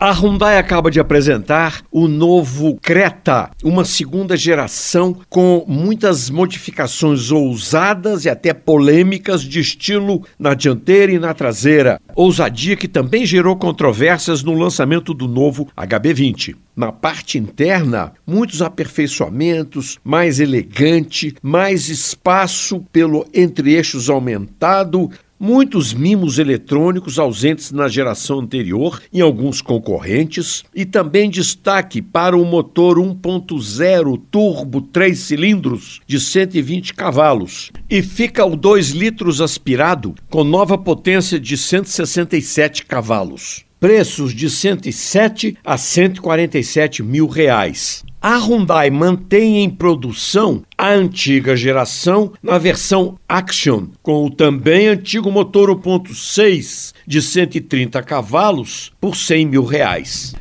A Hyundai acaba de apresentar o novo Creta, uma segunda geração com muitas modificações ousadas e até polêmicas de estilo na dianteira e na traseira. Ousadia que também gerou controvérsias no lançamento do novo HB20. Na parte interna, muitos aperfeiçoamentos, mais elegante, mais espaço pelo entre-eixos aumentado, muitos mimos eletrônicos ausentes na geração anterior em alguns concorrentes e também destaque para o motor 1.0 turbo 3 cilindros de 120 cavalos e fica o 2 litros aspirado com nova potência de 167 cavalos. Preços de 107 a 147 mil reais. A Hyundai mantém em produção a antiga geração na versão Action, com o também antigo motor 1.6 de 130 cavalos por 100 mil reais.